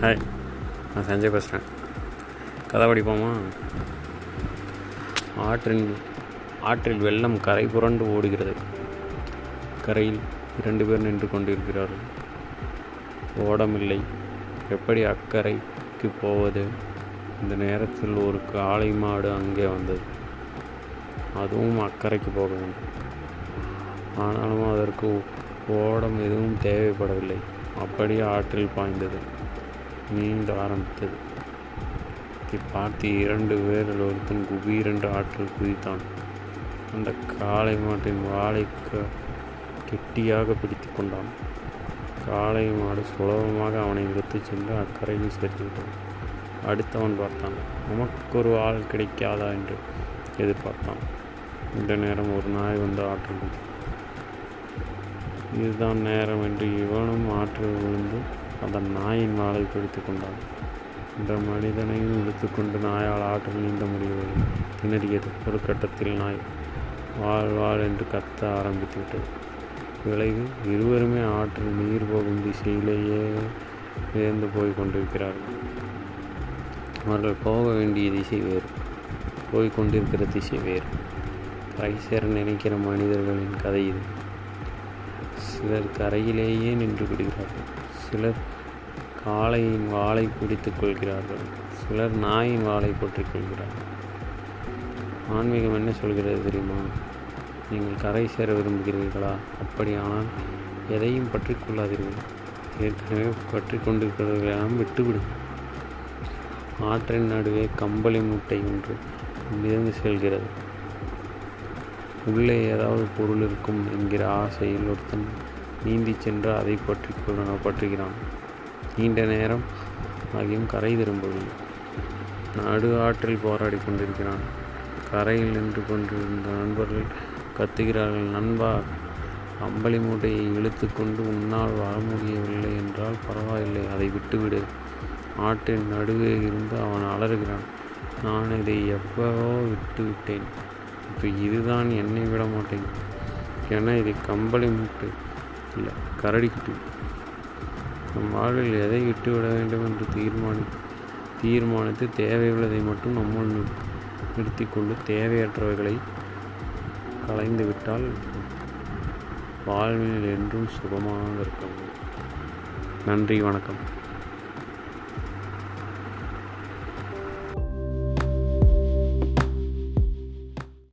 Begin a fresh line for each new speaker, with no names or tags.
Hi நான் சஞ்சய் பேசுகிறேன் கதை படிப்போமா? ஆற்றின் ஆற்றில் வெள்ளம் கரை புரண்டு ஓடுகிறது. கரையில் இரண்டு பேர் நின்று கொண்டிருக்கிறார்கள். ஓடமில்லை. எப்படி அக்கறைக்கு போவது? இந்த நேரத்தில் ஒரு காளை மாடு அங்கே வந்தது. அதுவும் அக்கறைக்கு போக வேண்டும். ஆனாலும் அதற்கு ஓடம் எதுவும் தேவைப்படவில்லை. அப்படியே ஆற்றில் பாய்ந்தது. நீந்த ஆரம்பித்தது இதை பார்த்து இரண்டு பேரில் ஒருத்தன் குபீரென்று ஆற்றில் குதித்தான். அந்த காளை மாட்டின் வாளை க- கெட்டியாக பிடித்து கொண்டான். காளை மாடு சுலபமாக அவனை இழுத்துச் சென்று அக்கறையில் சேர்த்து அடுத்தவன் பார்த்தான். நமக்கு ஒரு ஆள் கிடைக்காதா? என்று எதிர்பார்த்தான். இந்த நேரம் ஒரு நாய் வந்து ஆற்றில் இதுதான் நேரம் என்று இவனும் ஆற்றில் விழுந்து அந்த நாயின் வாளை பிடித்து கொண்டான். இந்த மனிதனையும் இழுத்துக்கொண்டு நாயால் ஆற்றில் நீந்த முடியவில்லை திணறியது ஒரு கட்டத்தில் நாய். வாழ் வாழ் என்று கத்த ஆரம்பித்து விட்டது விளைவு இருவருமே ஆற்றில் நீர் போகும் திசையிலேயே உயர்ந்து போய் கொண்டிருக்கிறார்கள். அவர்கள் போக வேண்டிய திசை வேறு. போய் கொண்டிருக்கிற திசை வேறு. கரை சேர நினைக்கிற மனிதர்களின் கதை இது. சிலர் கரையிலேயே நின்று விடுகிறார்கள். சிலர் காளையின் வாளை பிடித்துக் கொள்கிறார்கள் சிலர் நாயின் வாளை பற்றிக் கொள்கிறார்கள். ஆன்மீகம் என்ன சொல்கிறது தெரியுமா? நீங்கள் கரை சேர விரும்புகிறீர்களா? அப்படியானால் எதையும் பற்றி கொள்ளாதீர்கள். ஏற்கனவே பற்றி கொண்டிருக்கிறவர்களெல்லாம் விட்டுவிடும் ஆற்றின் நடுவே கம்பளி மூட்டை ஒன்று மிதந்து செல்கிறது. உள்ளே ஏதாவது பொருள் இருக்கும் என்கிற ஆசையில் ஒருத்தன் நீந்தி சென்று அதை பற்றி கொள்ள பற்றுகிறான். நீண்ட நேரம் ஆகியும் கரை திரும்பவில்லை. நடு ஆற்றில் போராடி கொண்டிருக்கிறான். கரையில் நின்று கொண்டிருந்த நண்பர்கள் கத்துகிறார்கள் நண்பா அம்பளி மூட்டையை இழுத்து கொண்டு உன்னால் வர முடியவில்லை என்றால் பரவாயில்லை அதை விட்டுவிடு. ஆற்றின் நடுவே இருந்து அவன் அலறுகிறான். நான் இதை எப்பவோ விட்டு விட்டேன் இப்போ இதுதான் என்னை விட மாட்டேன். ஏன்னா இது கம்பளி மூட்டை இல்லை கரடிக்குட்டி நம் வாழ்வில் எதை விட்டு விட வேண்டும் என்று தீர்மானி தீர்மானித்து தேவையுள்ளதை மட்டும் நம்முள் நிறு- கொண்டு தேவையற்றவைகளை கலைந்துவிட்டால் வாழ்வில் என்றும் சுகமாக இருக்க நன்றி வணக்கம்.